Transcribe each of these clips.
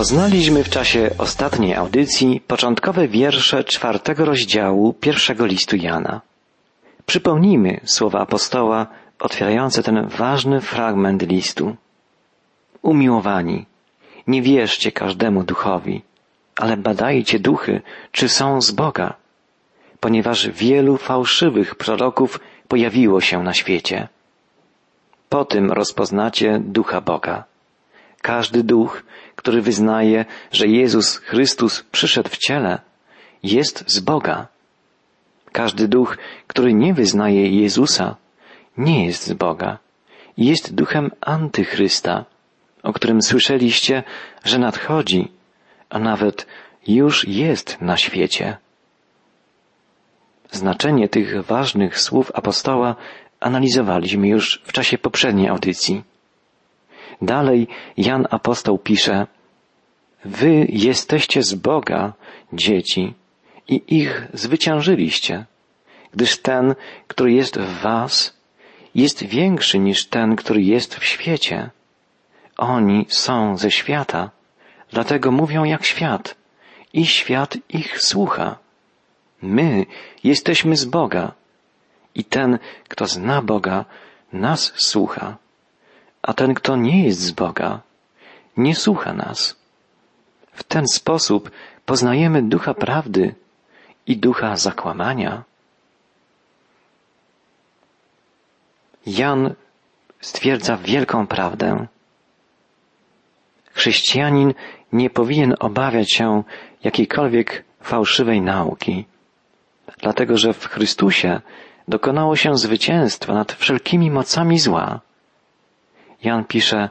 Poznaliśmy w czasie ostatniej audycji początkowe wiersze czwartego rozdziału pierwszego listu Jana. Przypomnijmy słowa apostoła otwierające ten ważny fragment listu. Umiłowani, nie wierzcie każdemu duchowi, ale badajcie duchy, czy są z Boga, ponieważ wielu fałszywych proroków pojawiło się na świecie. Po tym rozpoznacie ducha Boga. Każdy duch, który wyznaje, że Jezus Chrystus przyszedł w ciele, jest z Boga. Każdy duch, który nie wyznaje Jezusa, nie jest z Boga. Jest duchem antychrysta, o którym słyszeliście, że nadchodzi, a nawet już jest na świecie. Znaczenie tych ważnych słów apostoła analizowaliśmy już w czasie poprzedniej audycji. Dalej Jan apostoł pisze, Wy jesteście z Boga, dzieci, i ich zwyciężyliście, gdyż ten, który jest w was, jest większy niż ten, który jest w świecie. Oni są ze świata, dlatego mówią jak świat i świat ich słucha. My jesteśmy z Boga i ten, kto zna Boga, nas słucha, a ten, kto nie jest z Boga, nie słucha nas. W ten sposób poznajemy ducha prawdy i ducha zakłamania. Jan stwierdza wielką prawdę. Chrześcijanin nie powinien obawiać się jakiejkolwiek fałszywej nauki, dlatego że w Chrystusie dokonało się zwycięstwo nad wszelkimi mocami zła. Jan pisze,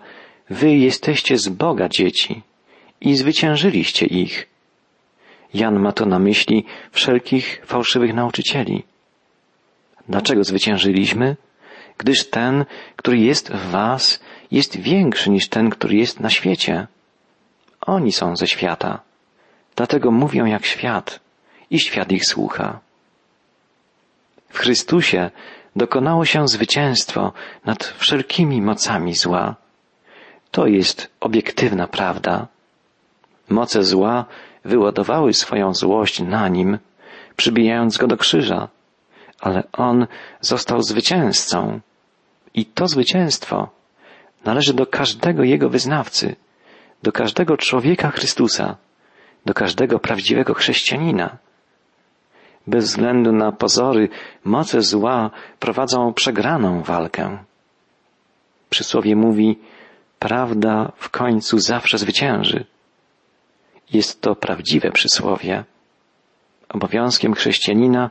Wy jesteście z Boga dzieci i zwyciężyliście ich. Jan ma to na myśli wszelkich fałszywych nauczycieli. Dlaczego zwyciężyliśmy? Gdyż ten, który jest w Was, jest większy niż ten, który jest na świecie. Oni są ze świata. Dlatego mówią jak świat i świat ich słucha. W Chrystusie dokonało się zwycięstwo nad wszelkimi mocami zła. To jest obiektywna prawda. Moce zła wyładowały swoją złość na nim, przybijając go do krzyża, ale on został zwycięzcą. I to zwycięstwo należy do każdego jego wyznawcy, do każdego człowieka Chrystusa, do każdego prawdziwego chrześcijanina. Bez względu na pozory, moce zła prowadzą przegraną walkę. Przysłowie mówi, prawda w końcu zawsze zwycięży. Jest to prawdziwe przysłowie. Obowiązkiem chrześcijanina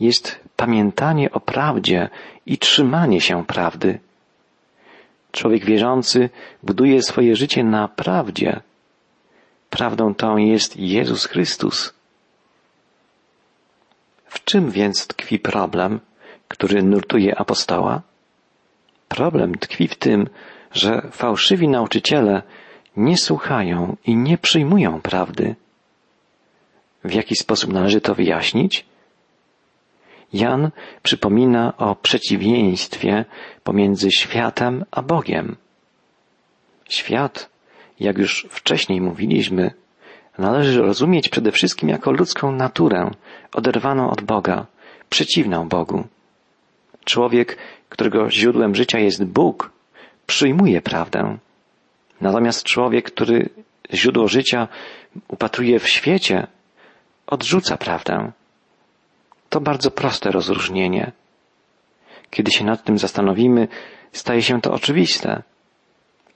jest pamiętanie o prawdzie i trzymanie się prawdy. Człowiek wierzący buduje swoje życie na prawdzie. Prawdą tą jest Jezus Chrystus. W czym więc tkwi problem, który nurtuje apostoła? Problem tkwi w tym, że fałszywi nauczyciele nie słuchają i nie przyjmują prawdy. W jaki sposób należy to wyjaśnić? Jan przypomina o przeciwieństwie pomiędzy światem a Bogiem. Świat, jak już wcześniej mówiliśmy, należy rozumieć przede wszystkim jako ludzką naturę, oderwaną od Boga, przeciwną Bogu. Człowiek, którego źródłem życia jest Bóg, przyjmuje prawdę. Natomiast człowiek, który źródło życia upatruje w świecie, odrzuca prawdę. To bardzo proste rozróżnienie. Kiedy się nad tym zastanowimy, staje się to oczywiste.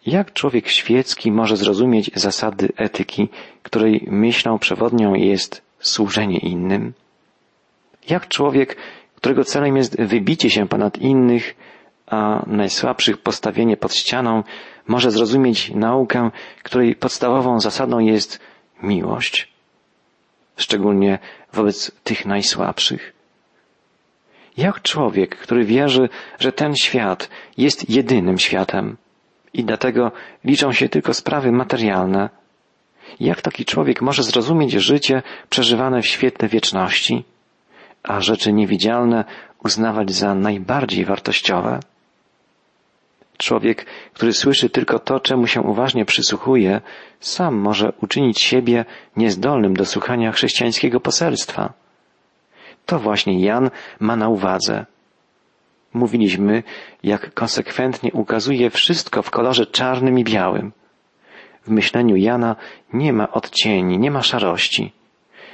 Jak człowiek świecki może zrozumieć zasady etyki, której myślą przewodnią jest służenie innym? Jak człowiek, którego celem jest wybicie się ponad innych, a najsłabszych postawienie pod ścianą, może zrozumieć naukę, której podstawową zasadą jest miłość? Szczególnie wobec tych najsłabszych. Jak człowiek, który wierzy, że ten świat jest jedynym światem i dlatego liczą się tylko sprawy materialne, jak taki człowiek może zrozumieć życie przeżywane w świetle wieczności, a rzeczy niewidzialne uznawać za najbardziej wartościowe? Człowiek, który słyszy tylko to, czemu się uważnie przysłuchuje, sam może uczynić siebie niezdolnym do słuchania chrześcijańskiego poselstwa. To właśnie Jan ma na uwadze. Mówiliśmy, jak konsekwentnie ukazuje wszystko w kolorze czarnym i białym. W myśleniu Jana nie ma odcieni, nie ma szarości.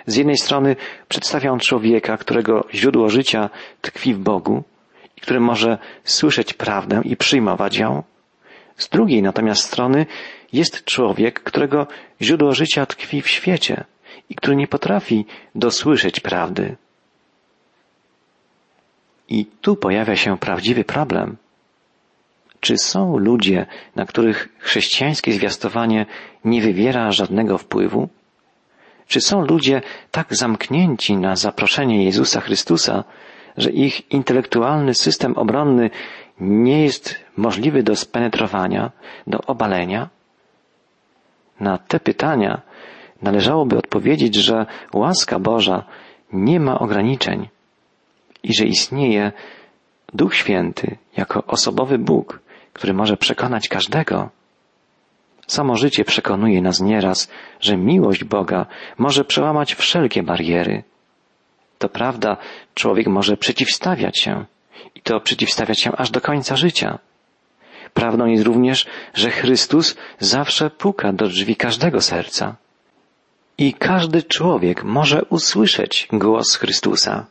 Z jednej strony przedstawia on człowieka, którego źródło życia tkwi w Bogu i który może słyszeć prawdę i przyjmować ją. Z drugiej natomiast strony jest człowiek, którego źródło życia tkwi w świecie i który nie potrafi dosłyszeć prawdy. I tu pojawia się prawdziwy problem. Czy są ludzie, na których chrześcijańskie zwiastowanie nie wywiera żadnego wpływu? Czy są ludzie tak zamknięci na zaproszenie Jezusa Chrystusa, że ich intelektualny system obronny nie jest możliwy do spenetrowania, do obalenia? Na te pytania należałoby odpowiedzieć, że łaska Boża nie ma ograniczeń i że istnieje Duch Święty jako osobowy Bóg, który może przekonać każdego. Samo życie przekonuje nas nieraz, że miłość Boga może przełamać wszelkie bariery. To prawda, człowiek może przeciwstawiać się i to przeciwstawiać się aż do końca życia. Prawdą jest również, że Chrystus zawsze puka do drzwi każdego serca. I każdy człowiek może usłyszeć głos Chrystusa.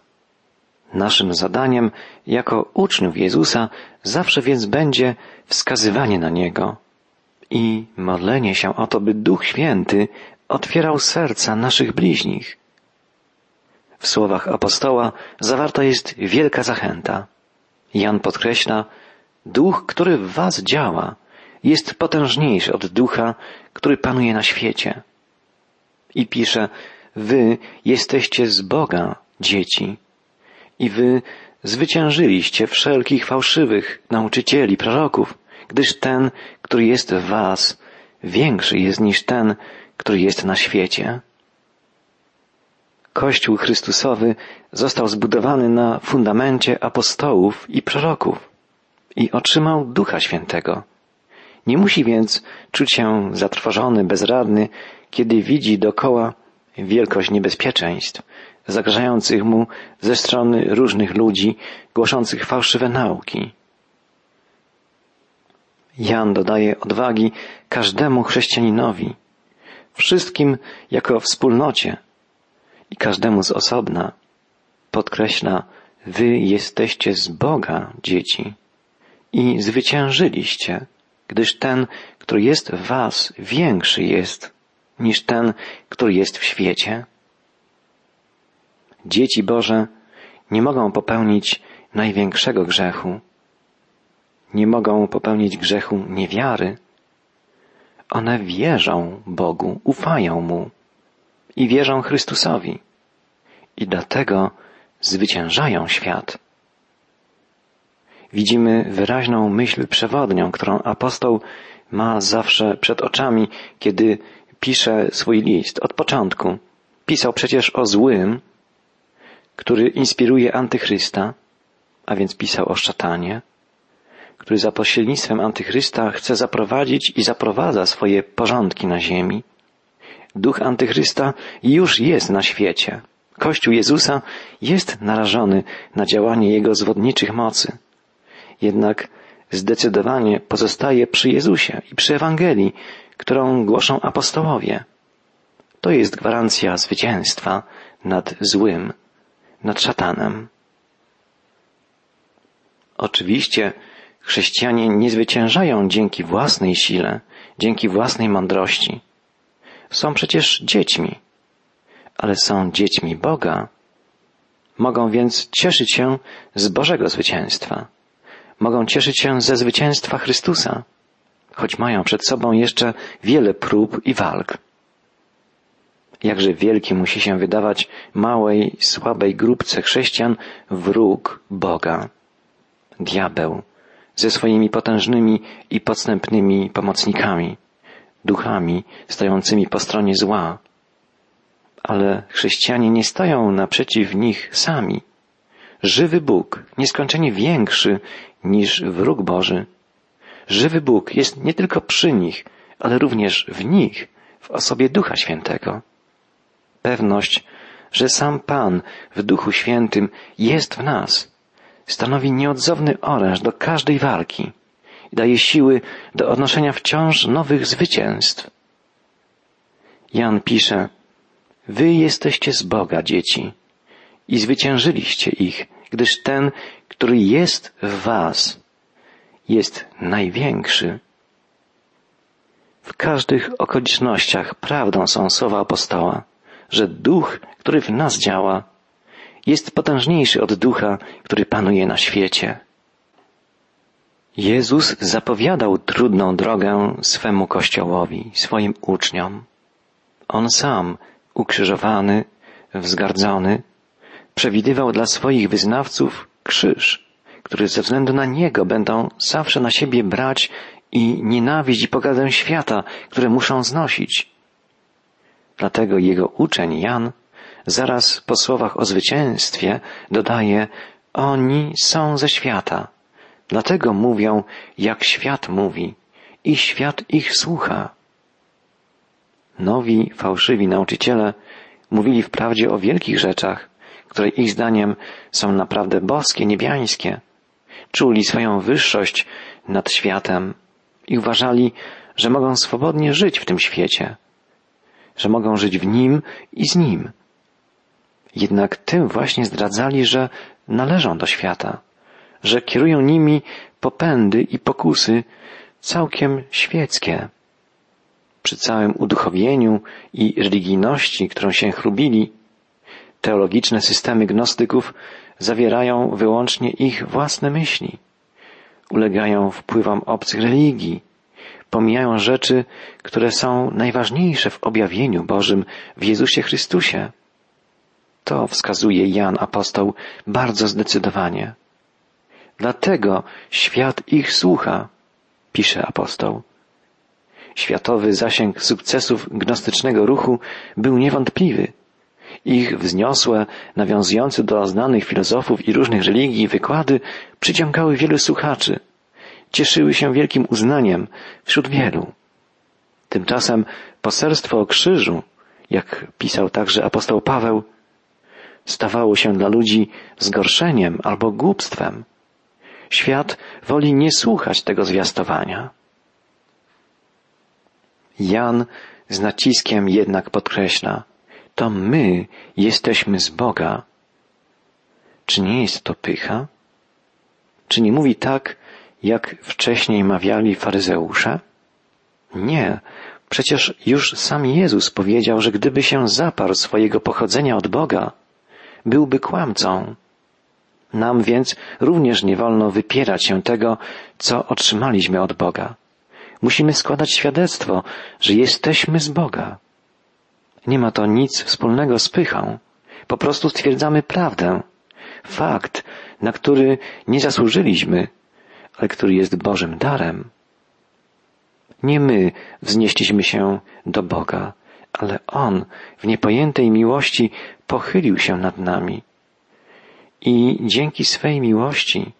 Naszym zadaniem jako uczniów Jezusa zawsze więc będzie wskazywanie na Niego i modlenie się o to, by Duch Święty otwierał serca naszych bliźnich. W słowach apostoła zawarta jest wielka zachęta. Jan podkreśla, Duch, który w Was działa, jest potężniejszy od ducha, który panuje na świecie. I pisze, Wy jesteście z Boga dzieci i wy zwyciężyliście wszelkich fałszywych nauczycieli, proroków, gdyż ten, który jest w was, większy jest niż ten, który jest na świecie. Kościół Chrystusowy został zbudowany na fundamencie apostołów i proroków i otrzymał Ducha Świętego. Nie musi więc czuć się zatrwożony, bezradny, kiedy widzi dokoła wielkość niebezpieczeństw, zagrażających mu ze strony różnych ludzi głoszących fałszywe nauki. Jan dodaje odwagi każdemu chrześcijaninowi, wszystkim jako wspólnocie i każdemu z osobna. Podkreśla, wy jesteście z Boga dzieci i zwyciężyliście, gdyż ten, który jest w was, większy jest niż ten, który jest w świecie. Dzieci Boże nie mogą popełnić największego grzechu. Nie mogą popełnić grzechu niewiary. One wierzą Bogu, ufają Mu i wierzą Chrystusowi. I dlatego zwyciężają świat. Widzimy wyraźną myśl przewodnią, którą apostoł ma zawsze przed oczami, kiedy pisze swój list. Od początku pisał przecież o złym, który inspiruje antychrysta, a więc pisał o szatanie, który za pośrednictwem antychrysta chce zaprowadzić i zaprowadza swoje porządki na ziemi. Duch antychrysta już jest na świecie. Kościół Jezusa jest narażony na działanie jego zwodniczych mocy. Jednak zdecydowanie pozostaje przy Jezusie i przy Ewangelii, którą głoszą apostołowie. To jest gwarancja zwycięstwa nad złym nad szatanem. Oczywiście chrześcijanie nie zwyciężają dzięki własnej sile, dzięki własnej mądrości. Są przecież dziećmi, ale są dziećmi Boga. Mogą więc cieszyć się z Bożego zwycięstwa. Mogą cieszyć się ze zwycięstwa Chrystusa, choć mają przed sobą jeszcze wiele prób i walk. Jakże wielki musi się wydawać małej, słabej grupce chrześcijan wróg Boga. Diabeł ze swoimi potężnymi i podstępnymi pomocnikami, duchami stojącymi po stronie zła. Ale chrześcijanie nie stają naprzeciw nich sami. Żywy Bóg, nieskończenie większy niż wróg Boży, żywy Bóg jest nie tylko przy nich, ale również w nich, w osobie Ducha Świętego. Pewność, że sam Pan w Duchu Świętym jest w nas, stanowi nieodzowny oręż do każdej walki i daje siły do odnoszenia wciąż nowych zwycięstw. Jan pisze, Wy jesteście z Boga, dzieci, i zwyciężyliście ich, gdyż ten, który jest w Was, jest największy. W każdych okolicznościach prawdą są słowa apostoła, że duch, który w nas działa, jest potężniejszy od ducha, który panuje na świecie. Jezus zapowiadał trudną drogę swemu Kościołowi, swoim uczniom. On sam, ukrzyżowany, wzgardzony, przewidywał dla swoich wyznawców krzyż, który ze względu na Niego będą zawsze na siebie brać i nienawiść i pogadę świata, które muszą znosić. Dlatego jego uczeń Jan zaraz po słowach o zwycięstwie dodaje oni są ze świata. Dlatego mówią, jak świat mówi i świat ich słucha. Nowi, fałszywi nauczyciele mówili wprawdzie o wielkich rzeczach, które ich zdaniem są naprawdę boskie, niebiańskie. Czuli swoją wyższość nad światem i uważali, że mogą swobodnie żyć w tym świecie, że mogą żyć w nim i z nim. Jednak tym właśnie zdradzali, że należą do świata, że kierują nimi popędy i pokusy całkiem świeckie. Przy całym uduchowieniu i religijności, którą się chlubili, teologiczne systemy gnostyków zawierają wyłącznie ich własne myśli, ulegają wpływom obcych religii, pomijają rzeczy, które są najważniejsze w objawieniu Bożym w Jezusie Chrystusie. To wskazuje Jan apostoł bardzo zdecydowanie. Dlatego świat ich słucha, pisze apostoł. Światowy zasięg sukcesów gnostycznego ruchu był niewątpliwy. Ich wzniosłe, nawiązujące do znanych filozofów i różnych religii wykłady przyciągały wielu słuchaczy, cieszyły się wielkim uznaniem wśród wielu. Tymczasem poselstwo o krzyżu, jak pisał także apostoł Paweł, stawało się dla ludzi zgorszeniem albo głupstwem. Świat woli nie słuchać tego zwiastowania. Jan z naciskiem jednak podkreśla, to my jesteśmy z Boga. Czy nie jest to pycha? Czy nie mówi tak, jak wcześniej mawiali faryzeusze? Nie, przecież już sam Jezus powiedział, że gdyby się zaparł swojego pochodzenia od Boga, byłby kłamcą. Nam więc również nie wolno wypierać się tego, co otrzymaliśmy od Boga. Musimy składać świadectwo, że jesteśmy z Boga. Nie ma to nic wspólnego z pychą. Po prostu stwierdzamy prawdę. Fakt, na który nie zasłużyliśmy, ale który jest Bożym darem. Nie my wznieśliśmy się do Boga, ale On w niepojętej miłości pochylił się nad nami i dzięki swej miłości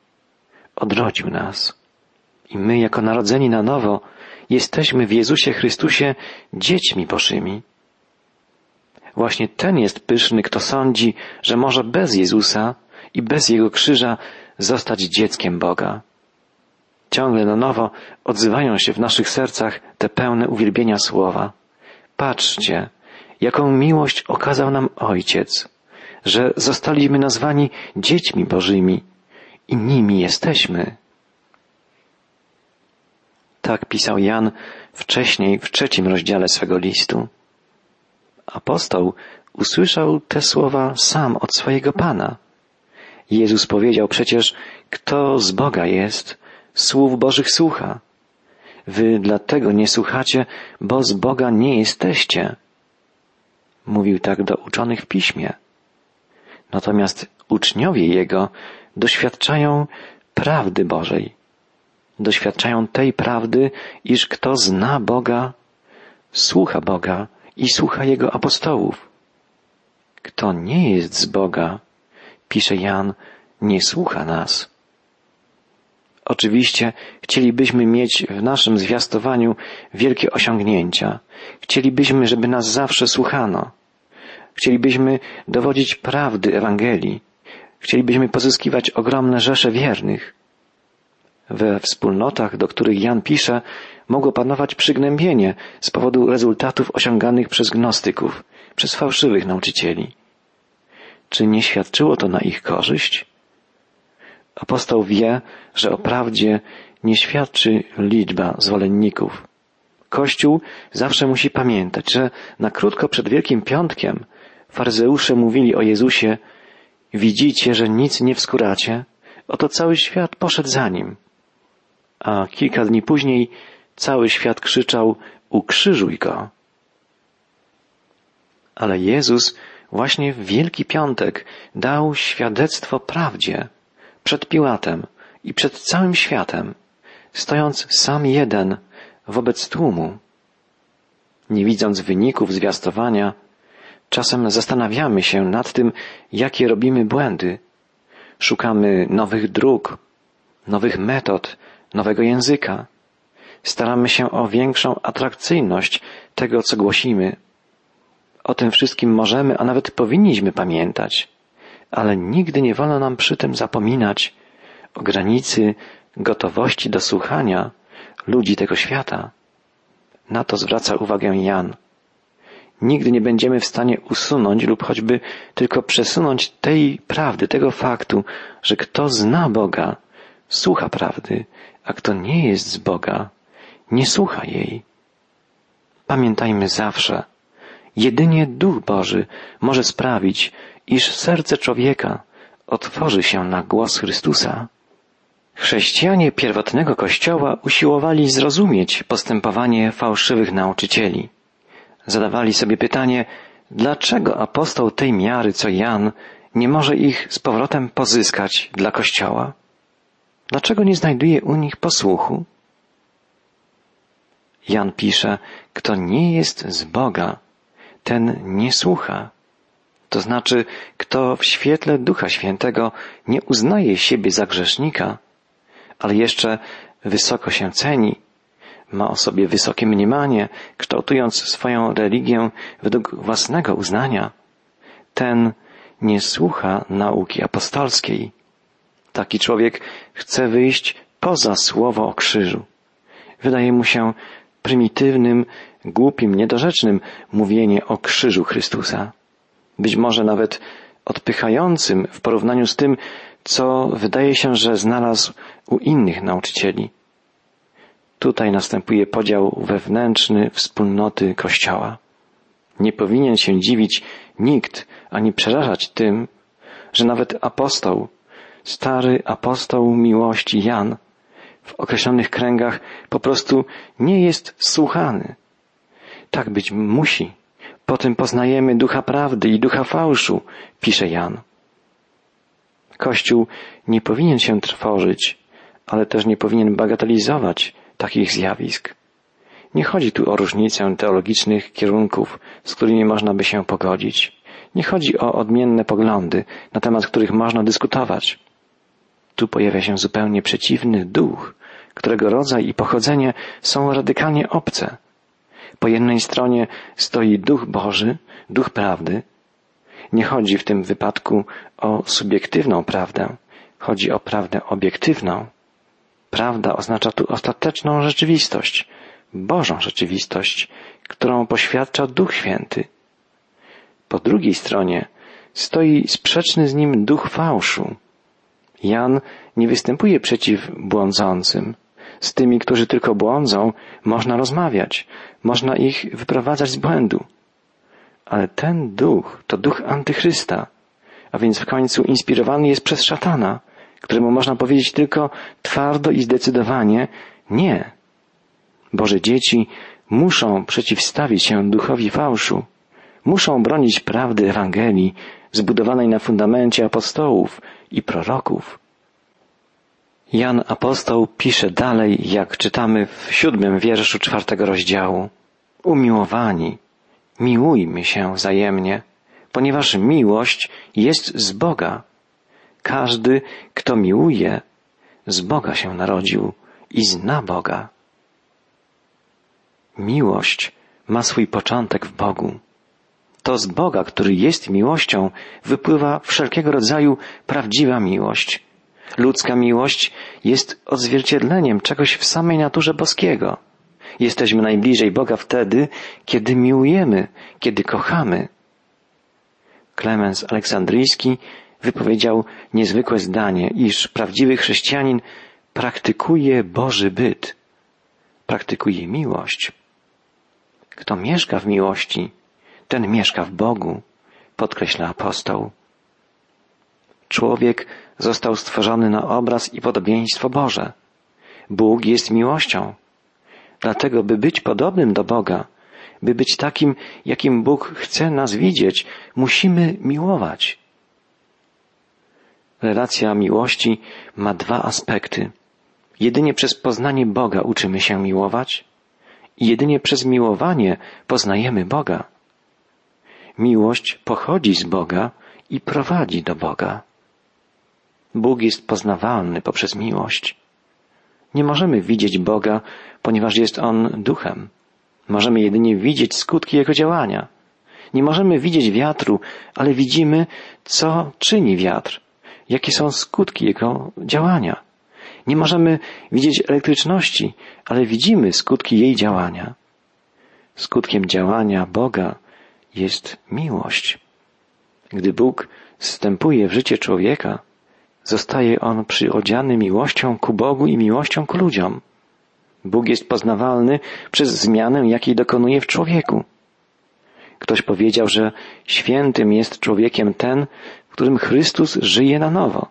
odrodził nas. I my, jako narodzeni na nowo, jesteśmy w Jezusie Chrystusie dziećmi Bożymi. Właśnie ten jest pyszny, kto sądzi, że może bez Jezusa i bez Jego krzyża zostać dzieckiem Boga. Ciągle na nowo odzywają się w naszych sercach te pełne uwielbienia słowa. Patrzcie, jaką miłość okazał nam Ojciec, że zostaliśmy nazwani dziećmi Bożymi i nimi jesteśmy. Tak pisał Jan wcześniej w trzecim rozdziale swego listu. Apostoł usłyszał te słowa sam od swojego Pana. Jezus powiedział przecież, kto z Boga jest, słów Bożych słucha. Wy dlatego nie słuchacie, bo z Boga nie jesteście. Mówił tak do uczonych w piśmie. Natomiast uczniowie Jego doświadczają prawdy Bożej. Doświadczają tej prawdy, iż kto zna Boga, słucha Boga i słucha Jego apostołów. Kto nie jest z Boga, pisze Jan, nie słucha nas. Oczywiście chcielibyśmy mieć w naszym zwiastowaniu wielkie osiągnięcia. Chcielibyśmy, żeby nas zawsze słuchano. Chcielibyśmy dowodzić prawdy Ewangelii. Chcielibyśmy pozyskiwać ogromne rzesze wiernych. We wspólnotach, do których Jan pisze, mogło panować przygnębienie z powodu rezultatów osiąganych przez gnostyków, przez fałszywych nauczycieli. Czy nie świadczyło to na ich korzyść? Apostoł wie, że o prawdzie nie świadczy liczba zwolenników. Kościół zawsze musi pamiętać, że na krótko przed Wielkim Piątkiem faryzeusze mówili o Jezusie, widzicie, że nic nie wskuracie, oto cały świat poszedł za nim. A kilka dni później cały świat krzyczał, ukrzyżuj go. Ale Jezus właśnie w Wielki Piątek dał świadectwo prawdzie przed Piłatem i przed całym światem, stojąc sam jeden wobec tłumu. Nie widząc wyników zwiastowania, czasem zastanawiamy się nad tym, jakie robimy błędy. Szukamy nowych dróg, nowych metod, nowego języka. Staramy się o większą atrakcyjność tego, co głosimy. O tym wszystkim możemy, a nawet powinniśmy pamiętać, ale nigdy nie wolno nam przy tym zapominać o granicy gotowości do słuchania ludzi tego świata. Na to zwraca uwagę Jan. Nigdy nie będziemy w stanie usunąć lub choćby tylko przesunąć tej prawdy, tego faktu, że kto zna Boga, słucha prawdy, a kto nie jest z Boga, nie słucha jej. Pamiętajmy zawsze, jedynie Duch Boży może sprawić, iż serce człowieka otworzy się na głos Chrystusa. Chrześcijanie pierwotnego Kościoła usiłowali zrozumieć postępowanie fałszywych nauczycieli. Zadawali sobie pytanie, dlaczego apostoł tej miary co Jan nie może ich z powrotem pozyskać dla Kościoła? Dlaczego nie znajduje u nich posłuchu? Jan pisze, kto nie jest z Boga, ten nie słucha. To znaczy, kto w świetle Ducha Świętego nie uznaje siebie za grzesznika, ale jeszcze wysoko się ceni, ma o sobie wysokie mniemanie, kształtując swoją religię według własnego uznania, ten nie słucha nauki apostolskiej. Taki człowiek chce wyjść poza słowo o krzyżu. Wydaje mu się prymitywnym, głupim, niedorzecznym mówienie o krzyżu Chrystusa. Być może nawet odpychającym w porównaniu z tym, co wydaje się, że znalazł u innych nauczycieli. Tutaj następuje podział wewnętrzny wspólnoty Kościoła. Nie powinien się dziwić nikt, ani przerażać tym, że nawet apostoł, stary apostoł miłości Jan, w określonych kręgach po prostu nie jest słuchany. Tak być musi. Potem poznajemy ducha prawdy i ducha fałszu, pisze Jan. Kościół nie powinien się trwożyć, ale też nie powinien bagatelizować takich zjawisk. Nie chodzi tu o różnicę teologicznych kierunków, z którymi można by się pogodzić. Nie chodzi o odmienne poglądy, na temat których można dyskutować. Tu pojawia się zupełnie przeciwny duch, którego rodzaj i pochodzenie są radykalnie obce. Po jednej stronie stoi duch Boży, duch prawdy. Nie chodzi w tym wypadku o subiektywną prawdę, chodzi o prawdę obiektywną. Prawda oznacza tu ostateczną rzeczywistość, Bożą rzeczywistość, którą poświadcza Duch Święty. Po drugiej stronie stoi sprzeczny z nim duch fałszu. Jan nie występuje przeciw błądzącym. Z tymi, którzy tylko błądzą, można rozmawiać, można ich wyprowadzać z błędu. Ale ten duch to duch antychrysta, a więc w końcu inspirowany jest przez szatana, któremu można powiedzieć tylko twardo i zdecydowanie nie. Boże dzieci muszą przeciwstawić się duchowi fałszu, muszą bronić prawdy Ewangelii zbudowanej na fundamencie apostołów i proroków. Jan apostoł pisze dalej, jak czytamy w siódmym wierszu czwartego rozdziału. Umiłowani, miłujmy się wzajemnie, ponieważ miłość jest z Boga. Każdy, kto miłuje, z Boga się narodził i zna Boga. Miłość ma swój początek w Bogu. To z Boga, który jest miłością, wypływa wszelkiego rodzaju prawdziwa miłość. Ludzka miłość jest odzwierciedleniem czegoś w samej naturze boskiego. Jesteśmy najbliżej Boga wtedy, kiedy miłujemy, kiedy kochamy. Klemens Aleksandryjski wypowiedział niezwykłe zdanie, iż prawdziwy chrześcijanin praktykuje Boży byt, praktykuje miłość. Kto mieszka w miłości, ten mieszka w Bogu, podkreśla apostoł. Człowiek został stworzony na obraz i podobieństwo Boże. Bóg jest miłością. Dlatego, by być podobnym do Boga, by być takim, jakim Bóg chce nas widzieć, musimy miłować. Relacja miłości ma dwa aspekty. Jedynie przez poznanie Boga uczymy się miłować i jedynie przez miłowanie poznajemy Boga. Miłość pochodzi z Boga i prowadzi do Boga. Bóg jest poznawalny poprzez miłość. Nie możemy widzieć Boga, ponieważ jest On duchem. Możemy jedynie widzieć skutki Jego działania. Nie możemy widzieć wiatru, ale widzimy, co czyni wiatr, jakie są skutki jego działania. Nie możemy widzieć elektryczności, ale widzimy skutki jej działania. Skutkiem działania Boga jest miłość. Gdy Bóg wstępuje w życie człowieka, zostaje on przyodziany miłością ku Bogu i miłością ku ludziom. Bóg jest poznawalny przez zmianę, jakiej dokonuje w człowieku. Ktoś powiedział, że świętym jest człowiekiem ten, w którym Chrystus żyje na nowo.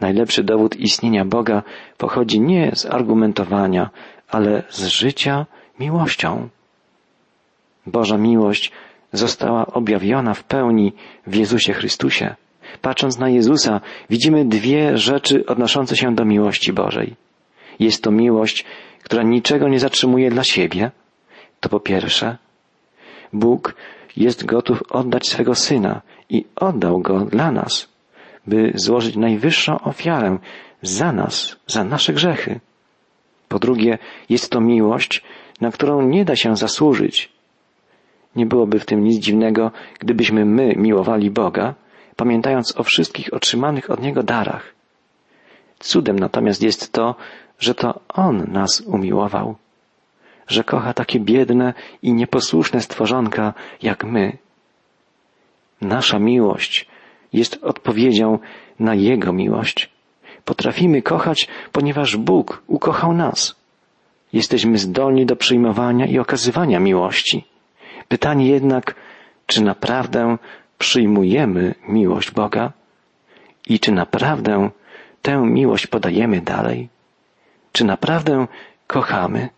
Najlepszy dowód istnienia Boga pochodzi nie z argumentowania, ale z życia miłością. Boża miłość została objawiona w pełni w Jezusie Chrystusie. Patrząc na Jezusa, widzimy dwie rzeczy odnoszące się do miłości Bożej. Jest to miłość, która niczego nie zatrzymuje dla siebie. To po pierwsze. Bóg jest gotów oddać swego Syna i oddał Go dla nas, by złożyć najwyższą ofiarę za nas, za nasze grzechy. Po drugie, jest to miłość, na którą nie da się zasłużyć. Nie byłoby w tym nic dziwnego, gdybyśmy my miłowali Boga, pamiętając o wszystkich otrzymanych od Niego darach. Cudem natomiast jest to, że to On nas umiłował, że kocha takie biedne i nieposłuszne stworzonka jak my. Nasza miłość jest odpowiedzią na Jego miłość. Potrafimy kochać, ponieważ Bóg ukochał nas. Jesteśmy zdolni do przyjmowania i okazywania miłości. Pytanie jednak, czy naprawdę przyjmujemy miłość Boga i czy naprawdę tę miłość podajemy dalej? Czy naprawdę kochamy?